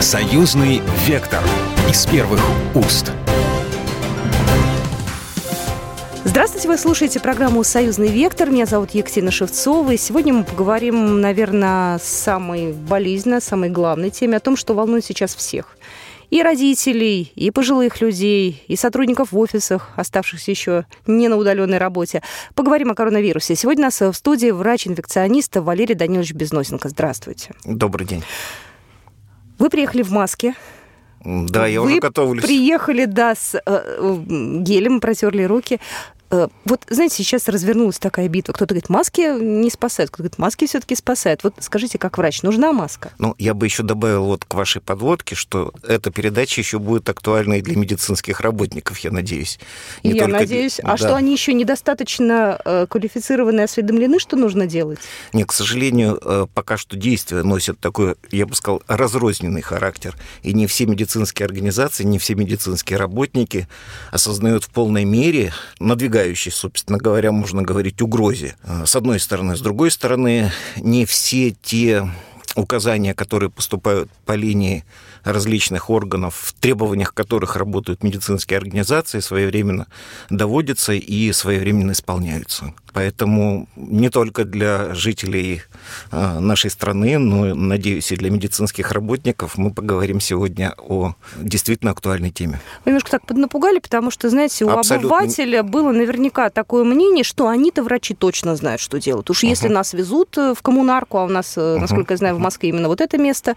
Союзный вектор из первых уст. Здравствуйте, вы слушаете программу «Союзный вектор». Меня зовут Екатерина Шевцова. И сегодня мы поговорим, наверное, о самой болезненной, самой главной теме, о том, что волнует сейчас всех. И родителей, и пожилых людей, и сотрудников в офисах, оставшихся еще не на удаленной работе. Поговорим о коронавирусе. Сегодня у нас в студии врач-инфекционист Валерий Данилович Безносенко. Здравствуйте. Добрый день. Вы приехали в маске. Да, я Вы уже готовлюсь. приехали, да, с э, гелем, протерли руки. Э, вот, знаете, сейчас развернулась такая битва. Кто-то говорит, маски не спасают, кто-то говорит, маски все-таки спасают. Вот скажите, как врач, нужна маска? Ну, я бы еще добавил вот к вашей подводке, что эта передача еще будет актуальна и для медицинских работников, я надеюсь. Не я только- надеюсь. А Да. что они еще недостаточно э, квалифицированы и осведомлены, что нужно делать? Нет, к сожалению, э, пока что действия носят такой, я бы сказал, разрозненный характер. И не все медицинские организации, не все медицинские работники осознают в полной мере надвигающей, собственно говоря, можно говорить, угрозе. Э, С одной стороны. С другой стороны, не все те указания, которые поступают по линии различных органов, в требованиях которых работают медицинские организации, своевременно доводятся и своевременно исполняются. Поэтому не только для жителей э, нашей страны, но, надеюсь, и для медицинских работников мы поговорим сегодня о действительно актуальной теме. Вы немножко так поднапугали, потому что, знаете, у Абсолютно. обывателя было наверняка такое мнение, что они-то врачи точно знают, что делают. Уж если нас везут э, в коммунарку, а у нас, э, насколько я знаю, в Москве именно вот это место,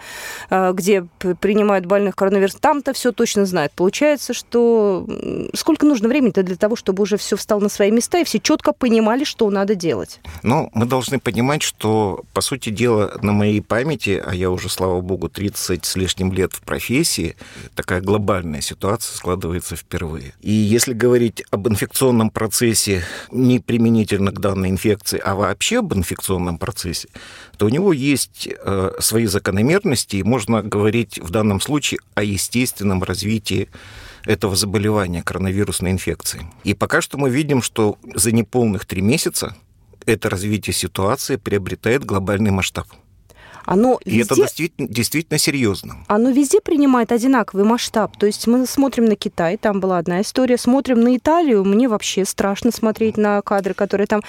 где п- принимают больных коронавирус, там-то все точно знают. Получается, что сколько нужно времени-то для того, чтобы уже все встало на свои места, и все четко понимали, что надо делать? Но мы должны понимать, что, по сути дела, на моей памяти, а я уже, слава богу, 30 с лишним лет в профессии, такая глобальная ситуация складывается впервые. И если говорить об инфекционном процессе не применительно к данной инфекции, а вообще об инфекционном процессе, то у него есть э, свои закономерности, и можно говорить в данном случае о естественном развитии этого заболевания, коронавирусной инфекции. И пока что мы видим, что за неполных три месяца это развитие ситуации приобретает глобальный масштаб. Оно И это действительно, действительно серьезно. Оно везде принимает одинаковый масштаб. То есть мы смотрим на Китай, там была одна история, смотрим на Италию, мне вообще страшно смотреть на кадры, которые там.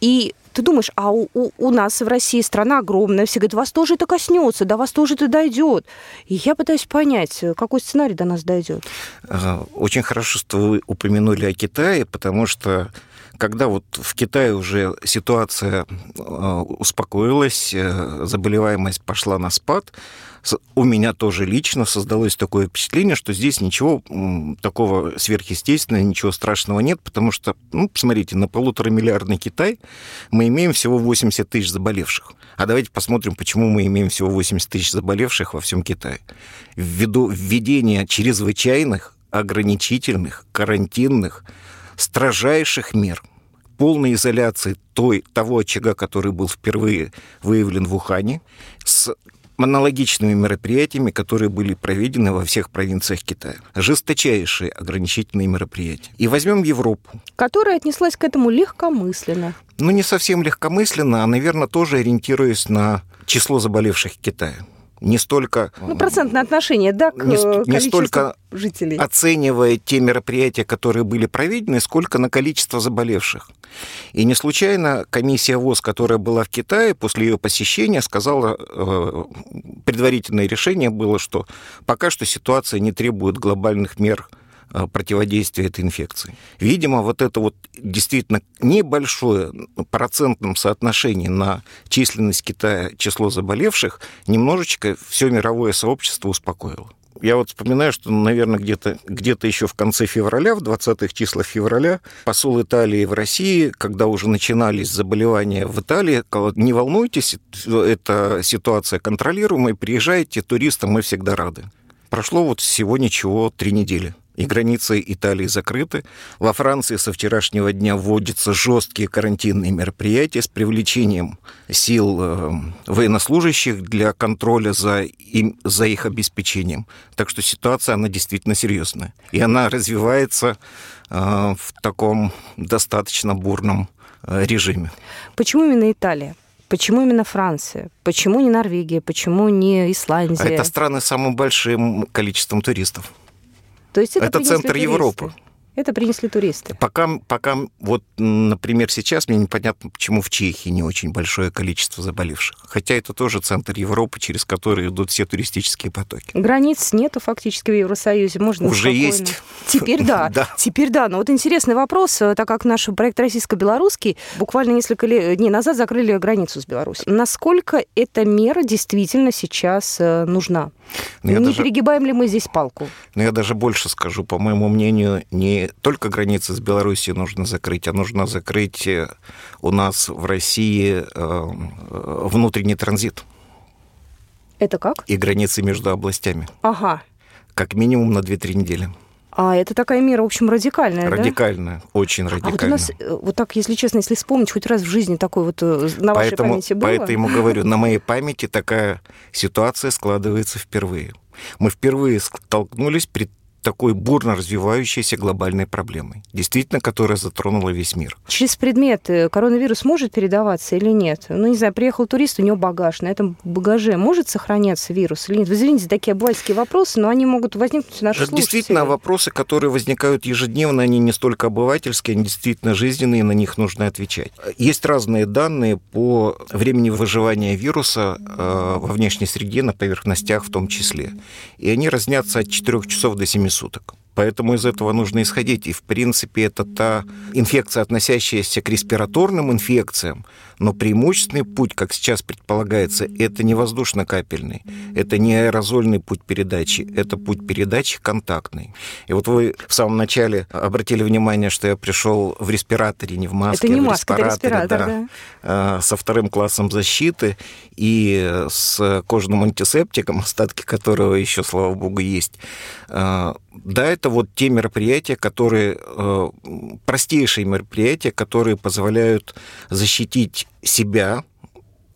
И ты думаешь, а у, у- у нас в России страна огромная, все говорят, вас тоже это коснется, до вас тоже это дойдет. И я пытаюсь понять, какой сценарий до нас дойдет. Э, Очень хорошо, что вы упомянули о Китае, потому что когда вот в Китае уже ситуация э, успокоилась, э, заболеваемость пошла на спад, у меня тоже лично создалось такое впечатление, что здесь ничего такого сверхъестественного, ничего страшного нет, потому что, ну, посмотрите, на полуторамиллиардный Китай мы имеем всего 80 тысяч заболевших. А давайте посмотрим, почему мы имеем всего 80 тысяч заболевших во всем Китае. Ввиду введения чрезвычайных, ограничительных, карантинных, строжайших мер, полной изоляции той, того очага, который был впервые выявлен в Ухане, с аналогичными мероприятиями, которые были проведены во всех провинциях Китая. Жесточайшие ограничительные мероприятия. И возьмем Европу. Которая отнеслась к этому легкомысленно. Ну, не совсем легкомысленно, а, наверное, тоже ориентируясь на число заболевших в Китае. Не столько Ну, процентное отношение, да, к Не не столько жителей. оценивая те мероприятия, которые были проведены, сколько на количество заболевших. И не случайно комиссия ВОЗ, которая была в Китае, после ее посещения сказала, э, предварительное решение было, что пока что ситуация не требует глобальных мер противодействия этой инфекции. Видимо, вот это вот действительно небольшое в процентном соотношении на численность Китая число заболевших немножечко все мировое сообщество успокоило. Я вот вспоминаю, что, наверное, где-то где еще в конце февраля, в 20-х числах февраля, посол Италии в России, когда уже начинались заболевания в Италии, сказал, не волнуйтесь, эта ситуация контролируемая, приезжайте, туристам мы всегда рады. Прошло вот всего ничего, три недели. И границы Италии закрыты. Во Франции со вчерашнего дня вводятся жесткие карантинные мероприятия с привлечением сил э, военнослужащих для контроля за, им, за их обеспечением. Так что ситуация, она действительно серьезная. И она развивается э, в таком достаточно бурном э, режиме. Почему именно Италия? Почему именно Франция? Почему не Норвегия? Почему не Исландия? А это страны с самым большим количеством туристов. То есть это, это центр туристы. Европы. Это принесли туристы. Пока, пока вот, например, сейчас мне непонятно, почему в Чехии не очень большое количество заболевших. Хотя это тоже центр Европы, через который идут все туристические потоки. Границ нету фактически в Евросоюзе. Можно Уже спокойно. есть. Теперь да. да. Теперь да. Но вот интересный вопрос, так как наш проект российско-белорусский буквально несколько дней назад закрыли границу с Беларусью. Насколько эта мера действительно сейчас э, нужна? Но не даже, перегибаем ли мы здесь палку? Но я даже больше скажу. По моему мнению, не только границы с Белоруссией нужно закрыть, а нужно закрыть э, у нас в России э, внутренний транзит. Это как? И границы между областями. Ага. Как минимум на 2-3 недели. А это такая мера, в общем, радикальная, радикальная, да? очень радикальная. А вот у нас, вот так, если честно, если вспомнить, хоть раз в жизни такой вот на вашей поэтому, памяти было? Поэтому говорю, на моей памяти такая ситуация складывается впервые. Мы впервые столкнулись при такой бурно развивающейся глобальной проблемой, действительно, которая затронула весь мир. Через предметы коронавирус может передаваться или нет? Ну, не знаю, приехал турист, у него багаж. На этом багаже может сохраняться вирус или нет? Вы извините, такие обывательские вопросы, но они могут возникнуть в наших Это действительно вопросы, которые возникают ежедневно, они не столько обывательские, они действительно жизненные, на них нужно отвечать. Есть разные данные по времени выживания вируса э, во внешней среде, на поверхностях в том числе. И они разнятся от 4 часов до 7 суток. Поэтому из этого нужно исходить. И, в принципе, это та инфекция, относящаяся к респираторным инфекциям, но преимущественный путь, как сейчас предполагается, это не воздушно-капельный, это не аэрозольный путь передачи, это путь передачи контактный. И вот вы в самом начале обратили внимание, что я пришел в респираторе, не в маске, это не а в маска, респираторе, это респиратор, да, да. со вторым классом защиты и с кожным антисептиком, остатки которого еще, слава богу, есть. Да, это вот те мероприятия, которые, простейшие мероприятия, которые позволяют защитить себя,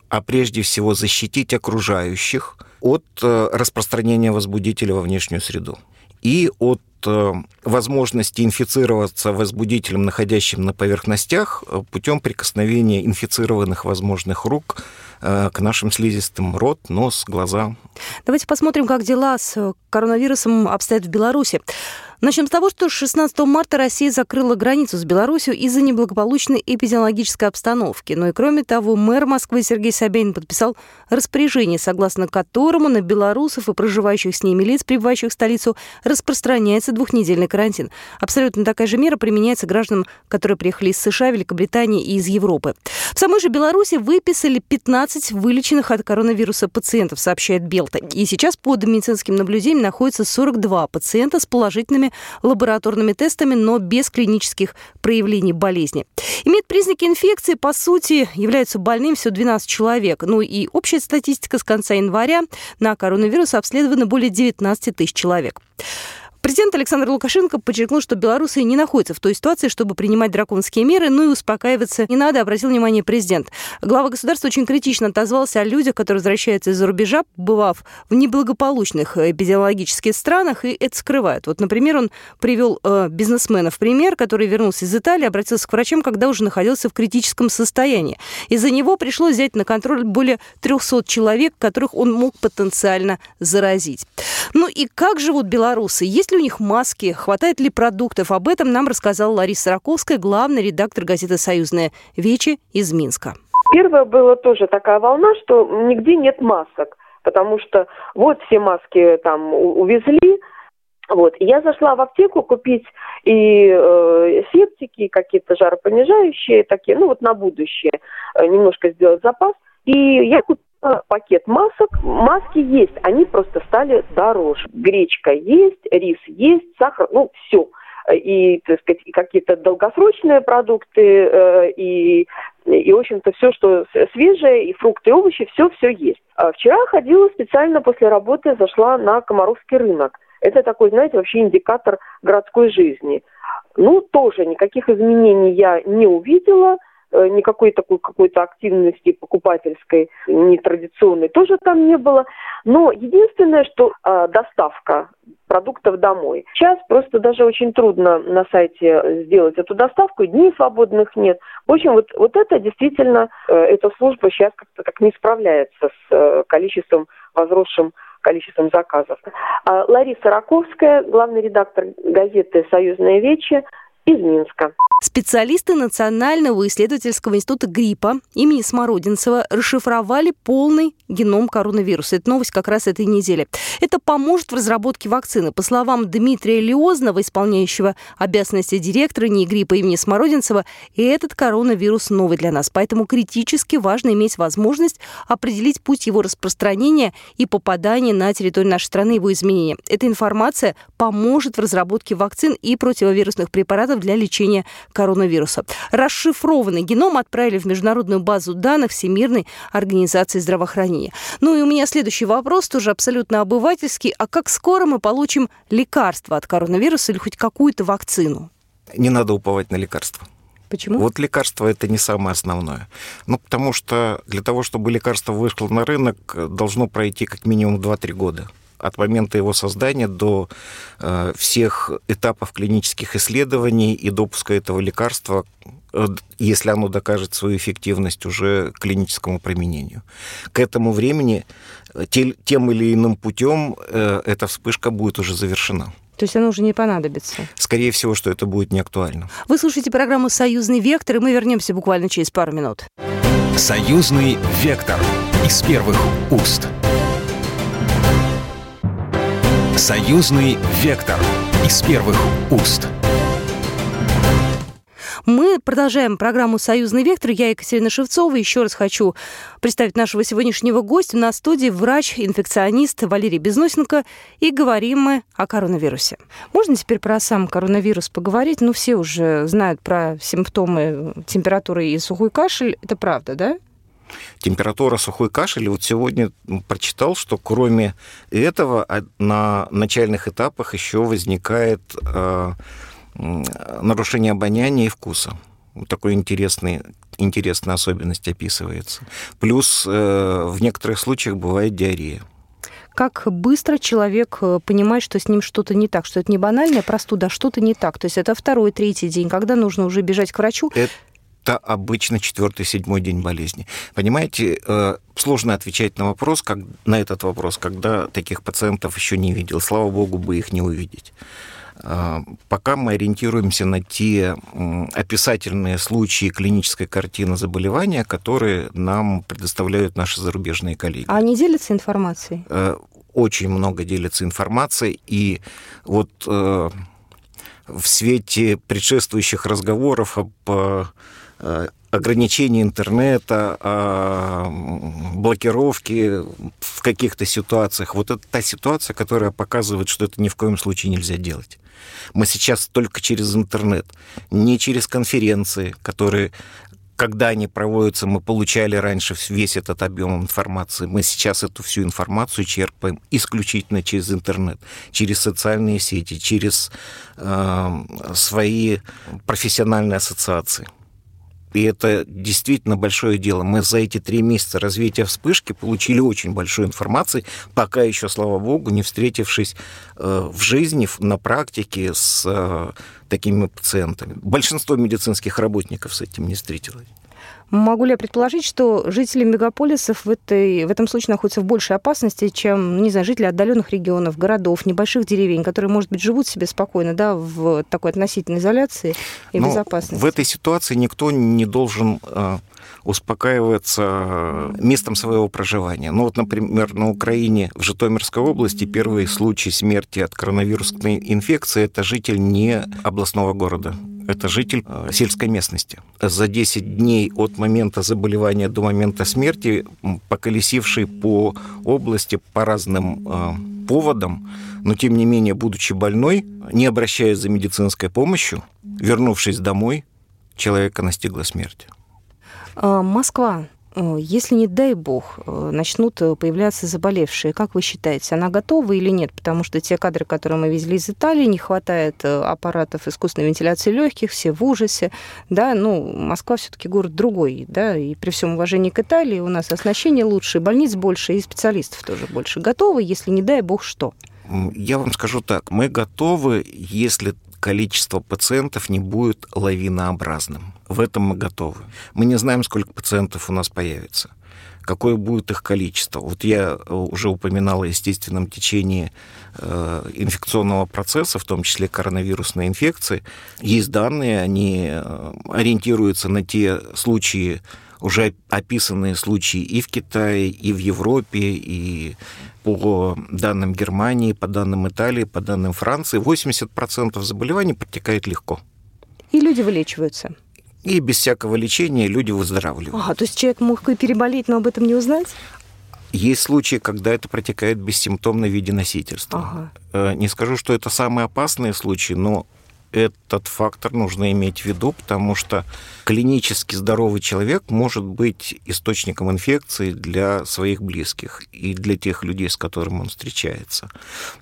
а прежде всего защитить окружающих от распространения возбудителя во внешнюю среду и от возможности инфицироваться возбудителем, находящим на поверхностях, путем прикосновения инфицированных возможных рук к нашим слизистым рот, нос, глаза. Давайте посмотрим, как дела с коронавирусом обстоят в Беларуси. Начнем с того, что 16 марта Россия закрыла границу с Беларусью из-за неблагополучной эпидемиологической обстановки. Ну и кроме того, мэр Москвы Сергей Собянин подписал распоряжение, согласно которому на белорусов и проживающих с ними лиц, прибывающих в столицу, распространяется двухнедельный карантин. Абсолютно такая же мера применяется гражданам, которые приехали из США, Великобритании и из Европы. В самой же Беларуси выписали 15 вылеченных от коронавируса пациентов, сообщает Белта. И сейчас под медицинским наблюдением находится 42 пациента с положительными лабораторными тестами, но без клинических проявлений болезни. Имеет признаки инфекции, по сути, являются больными всего 12 человек. Ну и общая статистика с конца января на коронавирус обследовано более 19 тысяч человек. Президент Александр Лукашенко подчеркнул, что белорусы не находятся в той ситуации, чтобы принимать драконские меры, ну и успокаиваться не надо, обратил внимание президент. Глава государства очень критично отозвался о людях, которые возвращаются из-за рубежа, бывав в неблагополучных эпидемиологических странах, и это скрывают. Вот, например, он привел э, бизнесмена в пример, который вернулся из Италии, обратился к врачам, когда уже находился в критическом состоянии. Из-за него пришлось взять на контроль более 300 человек, которых он мог потенциально заразить. Ну и как живут белорусы? Есть ли у них маски? Хватает ли продуктов? Об этом нам рассказала Лариса Раковская, главный редактор газеты «Союзная Вечи» из Минска. Первое было тоже такая волна, что нигде нет масок, потому что вот все маски там увезли, вот. Я зашла в аптеку купить и э, септики, какие-то жаропонижающие такие, ну вот на будущее, э, немножко сделать запас. И я купила пакет масок. Маски есть, они просто стали дороже. Гречка есть, рис есть, сахар, ну все. И, так сказать, какие-то долгосрочные продукты, э, и, и, в общем-то, все, что свежее, и фрукты, и овощи, все-все есть. А вчера ходила специально после работы, зашла на Комаровский рынок. Это такой, знаете, вообще индикатор городской жизни. Ну, тоже никаких изменений я не увидела – никакой такой какой-то активности покупательской, нетрадиционной тоже там не было. Но единственное, что э, доставка продуктов домой. Сейчас просто даже очень трудно на сайте сделать эту доставку, дней свободных нет. В общем, вот, вот это действительно, э, эта служба сейчас как-то так не справляется с э, количеством возросшим количеством заказов. А Лариса Раковская, главный редактор газеты «Союзная вечи», из Минска. Специалисты Национального исследовательского института гриппа имени Смородинцева расшифровали полный геном коронавируса. Это новость как раз этой недели. Это поможет в разработке вакцины. По словам Дмитрия Леознова, исполняющего обязанности директора НИИ гриппа имени Смородинцева, этот коронавирус новый для нас. Поэтому критически важно иметь возможность определить путь его распространения и попадания на территорию нашей страны, его изменения. Эта информация поможет в разработке вакцин и противовирусных препаратов для лечения коронавируса. Расшифрованный геном отправили в международную базу данных Всемирной организации здравоохранения. Ну и у меня следующий вопрос, тоже абсолютно обывательский. А как скоро мы получим лекарство от коронавируса или хоть какую-то вакцину? Не надо уповать на лекарства. Почему? Вот лекарство это не самое основное. Ну, потому что для того, чтобы лекарство вышло на рынок, должно пройти как минимум 2-3 года от момента его создания до э, всех этапов клинических исследований и допуска этого лекарства, э, если оно докажет свою эффективность уже к клиническому применению. К этому времени э, тем или иным путем эта вспышка будет уже завершена. То есть оно уже не понадобится? Скорее всего, что это будет не актуально. Вы слушаете программу «Союзный вектор», и мы вернемся буквально через пару минут. «Союзный вектор» из первых уст. Союзный вектор из первых уст. Мы продолжаем программу «Союзный вектор». Я Екатерина Шевцова. Еще раз хочу представить нашего сегодняшнего гостя. На студии врач-инфекционист Валерий Безносенко. И говорим мы о коронавирусе. Можно теперь про сам коронавирус поговорить? Ну, все уже знают про симптомы температуры и сухой кашель. Это правда, да? Температура, сухой кашель. И вот сегодня прочитал, что кроме этого а, на начальных этапах еще возникает э, нарушение обоняния и вкуса. Вот такой интересный, интересная особенность описывается. Плюс э, в некоторых случаях бывает диарея как быстро человек э, понимает, что с ним что-то не так, что это не банальная простуда, а что-то не так. То есть это второй, третий день, когда нужно уже бежать к врачу. Это это обычно четвертый-седьмой день болезни. Понимаете, э, сложно отвечать на вопрос, как, на этот вопрос, когда таких пациентов еще не видел. Слава богу, бы их не увидеть. Э, пока мы ориентируемся на те описательные случаи клинической картины заболевания, которые нам предоставляют наши зарубежные коллеги. А они делятся информацией? Э, очень много делятся информацией, и вот в свете предшествующих разговоров об Э, ограничения интернета, а, блокировки в каких-то ситуациях. Вот это та ситуация, которая показывает, что это ни в коем случае нельзя делать. Мы сейчас только через интернет, не через конференции, которые когда они проводятся, мы получали раньше весь этот объем информации. Мы сейчас эту всю информацию черпаем исключительно через интернет, через социальные сети, через э, свои профессиональные ассоциации. И это действительно большое дело. Мы за эти три месяца развития вспышки получили очень большую информацию, пока еще, слава богу, не встретившись э, в жизни, на практике с э, такими пациентами. Большинство медицинских работников с этим не встретилось. Могу ли я предположить, что жители мегаполисов в, этой, в этом случае находятся в большей опасности, чем, не знаю, жители отдаленных регионов, городов, небольших деревень, которые, может быть, живут себе спокойно, да, в такой относительной изоляции и Но безопасности? В этой ситуации никто не должен э, успокаиваться местом своего проживания. Ну вот, например, на Украине, в Житомирской области, первый случай смерти от коронавирусной инфекции – это житель не областного города это житель э, сельской местности. За 10 дней от момента заболевания до момента смерти, поколесивший по области по разным э, поводам, но тем не менее, будучи больной, не обращаясь за медицинской помощью, вернувшись домой, человека настигла смерть. А, Москва Э, если, не дай бог, э, начнут э, появляться заболевшие, как вы считаете, она готова или нет? Потому что те кадры, которые мы везли из Италии, не хватает аппаратов искусственной вентиляции легких, все в ужасе. Да, ну, Москва все-таки город другой, да, и при всем уважении к Италии у нас оснащение лучше, больниц больше, и специалистов тоже больше. Готовы, если, не дай бог, что? Я вам скажу так, мы готовы, если количество пациентов не будет лавинообразным. В этом мы готовы. Мы не знаем, сколько пациентов у нас появится какое будет их количество. Вот я уже упоминал о естественном течении э, инфекционного процесса, в том числе коронавирусной инфекции. Есть данные, они э, ориентируются на те случаи, уже описанные случаи и в Китае, и в Европе, и по данным Германии, по данным Италии, по данным Франции, 80% заболеваний протекает легко. И люди вылечиваются. И без всякого лечения люди выздоравливают. Ага, то есть человек мог и переболеть, но об этом не узнать? Есть случаи, когда это протекает бессимптомно в виде носительства. Ага. Э, не скажу, что это самые опасные случаи, но этот фактор нужно иметь в виду, потому что клинически здоровый человек может быть источником инфекции для своих близких и для тех людей, с которыми он встречается.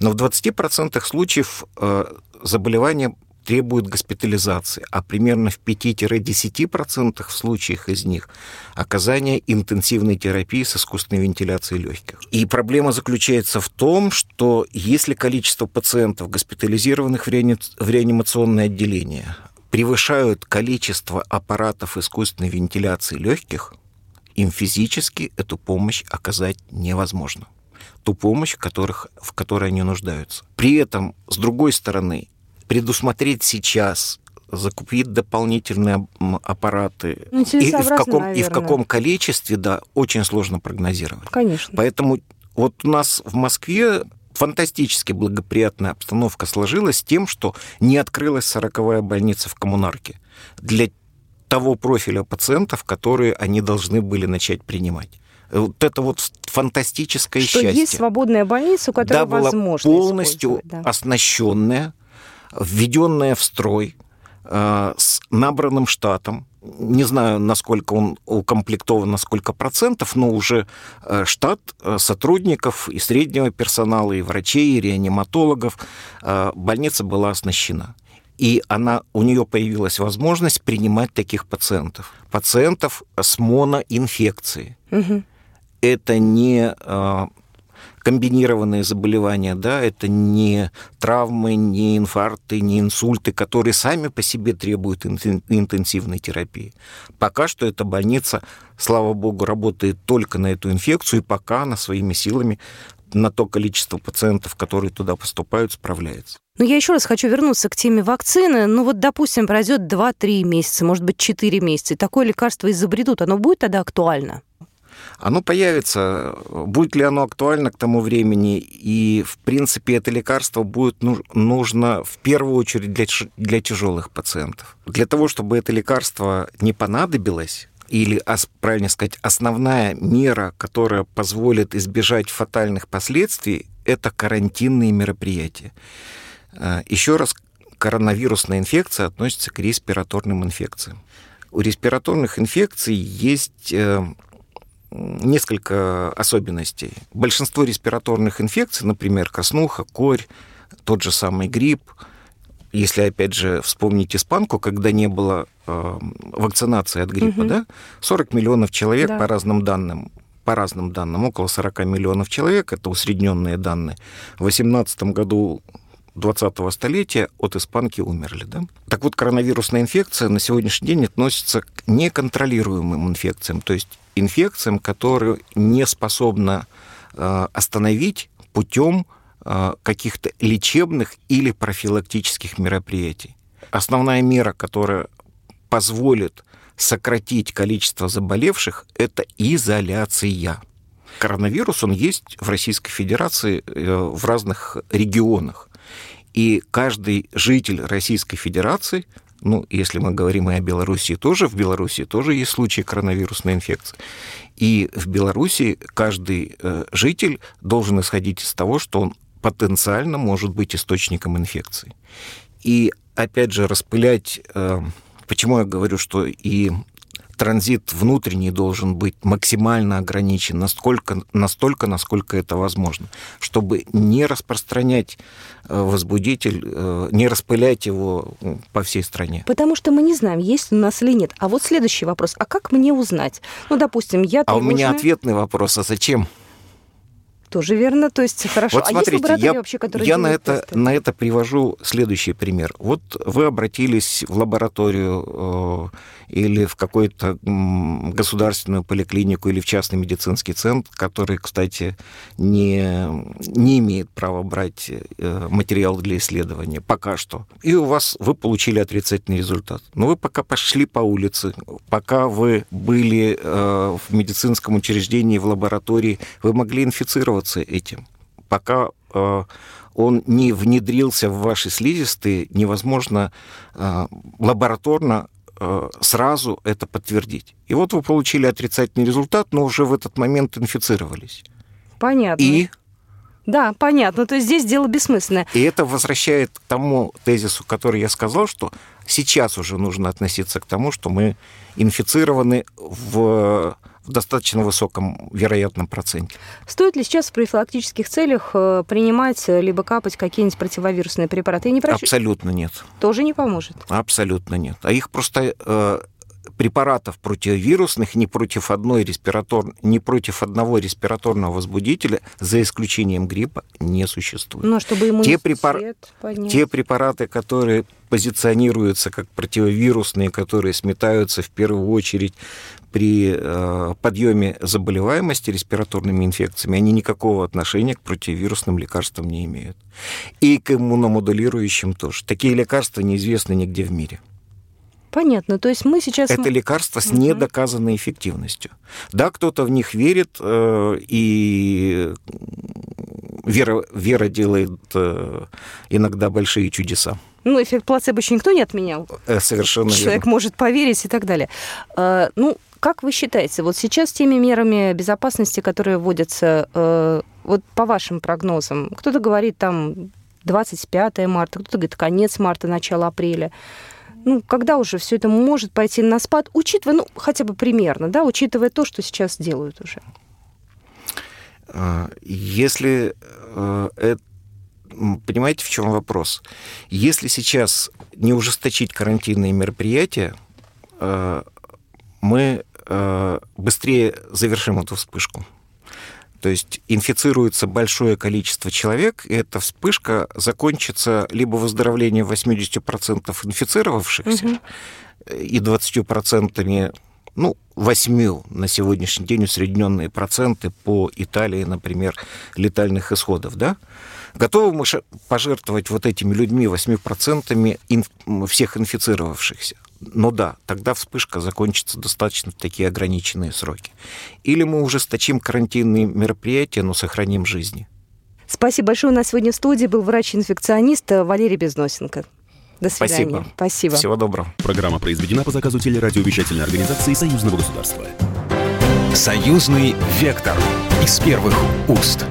Но в 20% случаев э, заболевание требуют госпитализации, а примерно в 5-10% в случаях из них оказание интенсивной терапии с искусственной вентиляцией легких. И проблема заключается в том, что если количество пациентов, госпитализированных в, реани... в реанимационное отделение, превышают количество аппаратов искусственной вентиляции легких, им физически эту помощь оказать невозможно ту помощь, в, которых, в которой они нуждаются. При этом, с другой стороны, предусмотреть сейчас закупить дополнительные аппараты ну, и, в каком и в каком количестве, да, очень сложно прогнозировать. Конечно. Поэтому вот у нас в Москве фантастически благоприятная обстановка сложилась тем, что не открылась сороковая больница в коммунарке для того профиля пациентов, которые они должны были начать принимать. Вот это вот фантастическое что счастье. есть свободная больница, у которой да, возможно полностью да. оснащенная, введенная в строй, э, с набранным штатом, не знаю, насколько он укомплектован, на сколько процентов, но уже э, штат э, сотрудников и среднего персонала, и врачей, и реаниматологов, больница была оснащена. И она, у нее появилась возможность принимать таких пациентов. Пациентов с моноинфекцией. Угу. Это не комбинированные заболевания, да, это не травмы, не инфаркты, не инсульты, которые сами по себе требуют интенсивной терапии. Пока что эта больница, слава богу, работает только на эту инфекцию, и пока она своими силами на то количество пациентов, которые туда поступают, справляется. Но я еще раз хочу вернуться к теме вакцины. Ну вот, допустим, пройдет 2-3 месяца, может быть, 4 месяца, и такое лекарство изобретут, оно будет тогда актуально? Оно появится. Будет ли оно актуально к тому времени? И, в принципе, это лекарство будет нужно в первую очередь для, для тяжелых пациентов. Для того, чтобы это лекарство не понадобилось, или, правильно сказать, основная мера, которая позволит избежать фатальных последствий, это карантинные мероприятия. А, Еще раз, коронавирусная инфекция относится к респираторным инфекциям. У респираторных инфекций есть э, несколько особенностей. Большинство респираторных инфекций, например, краснуха, корь, тот же самый грипп, если, опять же, вспомнить испанку, когда не было э, вакцинации от гриппа, угу. да, 40 миллионов человек да. по разным данным, по разным данным, около 40 миллионов человек, это усредненные данные. В 2018 году 20-го столетия от испанки умерли. Да? Так вот, коронавирусная инфекция на сегодняшний день относится к неконтролируемым инфекциям, то есть инфекциям, которые не способна э, остановить путем э, каких-то лечебных или профилактических мероприятий. Основная мера, которая позволит сократить количество заболевших, это изоляция. Коронавирус, он есть в Российской Федерации э, в разных регионах. И каждый житель Российской Федерации, ну, если мы говорим и о Белоруссии тоже, в Белоруссии тоже есть случаи коронавирусной инфекции. И в Белоруссии каждый э, житель должен исходить из того, что он потенциально может быть источником инфекции. И опять же распылять, э, почему я говорю, что и транзит внутренний должен быть максимально ограничен, настолько, настолько, насколько это возможно, чтобы не распространять э, возбудитель, э, не распылять его по всей стране. Потому что мы не знаем, есть у нас или нет. А вот следующий вопрос. А как мне узнать? Ну, допустим, я А у меня ответный вопрос. А зачем? Тоже верно. То есть хорошо. Вот смотрите, а есть я, вообще, которые я на это, тесты? на это привожу следующий пример. Вот вы обратились в лабораторию э, или в какую-то м, государственную поликлинику или в частный медицинский центр, который, кстати, не, не имеет права брать э, материал для исследования пока что. И у вас вы получили отрицательный результат. Но вы пока пошли по улице, пока вы были э, в медицинском учреждении, в лаборатории, вы могли инфицироваться этим. Пока э, он не внедрился в ваши слизистые, невозможно э, лабораторно э, сразу это подтвердить. И вот вы получили отрицательный результат, но уже в этот момент инфицировались. Понятно. И, Да, понятно. То есть здесь дело бессмысленное. и это возвращает к тому тезису, который я сказал, что сейчас уже нужно относиться к тому, что мы инфицированы в, в достаточно высоком вероятном проценте. Стоит ли сейчас в профилактических целях э, принимать э, либо капать какие-нибудь противовирусные препараты? И не врач Абсолютно нет. тоже не поможет. Абсолютно нет. А их просто э, препаратов противовирусных ни против одной респиратор... ни против одного респираторного возбудителя, за исключением гриппа, не существует. Но чтобы иммунитет препар- поднять. Те препараты, которые позиционируются как противовирусные, которые сметаются в первую очередь при э, подъеме заболеваемости респираторными инфекциями, они никакого отношения к противовирусным лекарствам не имеют. И к иммуномодулирующим тоже. Такие лекарства неизвестны нигде в мире. Понятно. То есть мы сейчас... Это лекарства с недоказанной эффективностью. Да, кто-то в них верит, э, и вера, вера делает э, иногда большие чудеса. Ну, эффект плацебо еще никто не отменял. Э, Совершенно Человек верно. может поверить и так далее. Э, Ну, как вы считаете, вот сейчас теми мерами безопасности, которые вводятся, вот по вашим прогнозам, кто-то говорит там 25 марта, кто-то говорит конец марта, начало апреля. Ну, когда уже все это может пойти на спад, учитывая, ну, хотя бы примерно, да, учитывая то, что сейчас делают уже? А, Если э, э, м, понимаете, в чем вопрос? Если сейчас не ужесточить карантинные мероприятия, э, мы э, быстрее завершим эту вспышку. То есть инфицируется большое количество человек, и эта вспышка закончится либо выздоровлением 80% инфицировавшихся Мгм. и 20%, ну, 8 на сегодняшний день усредненные проценты по Италии, например, летальных исходов, да? Готовы мы пожертвовать вот этими людьми 8% инф- всех инфицировавшихся? Ну да, тогда вспышка закончится достаточно в такие ограниченные сроки. Или мы ужесточим карантинные мероприятия, но сохраним жизни. Спасибо большое. У нас сегодня в студии был врач-инфекционист э, Валерий Безносенко. До свидания. Спасибо. Спасибо. Всего доброго. Программа произведена по заказу телерадиовещательной организации Союзного государства. Союзный вектор из первых уст.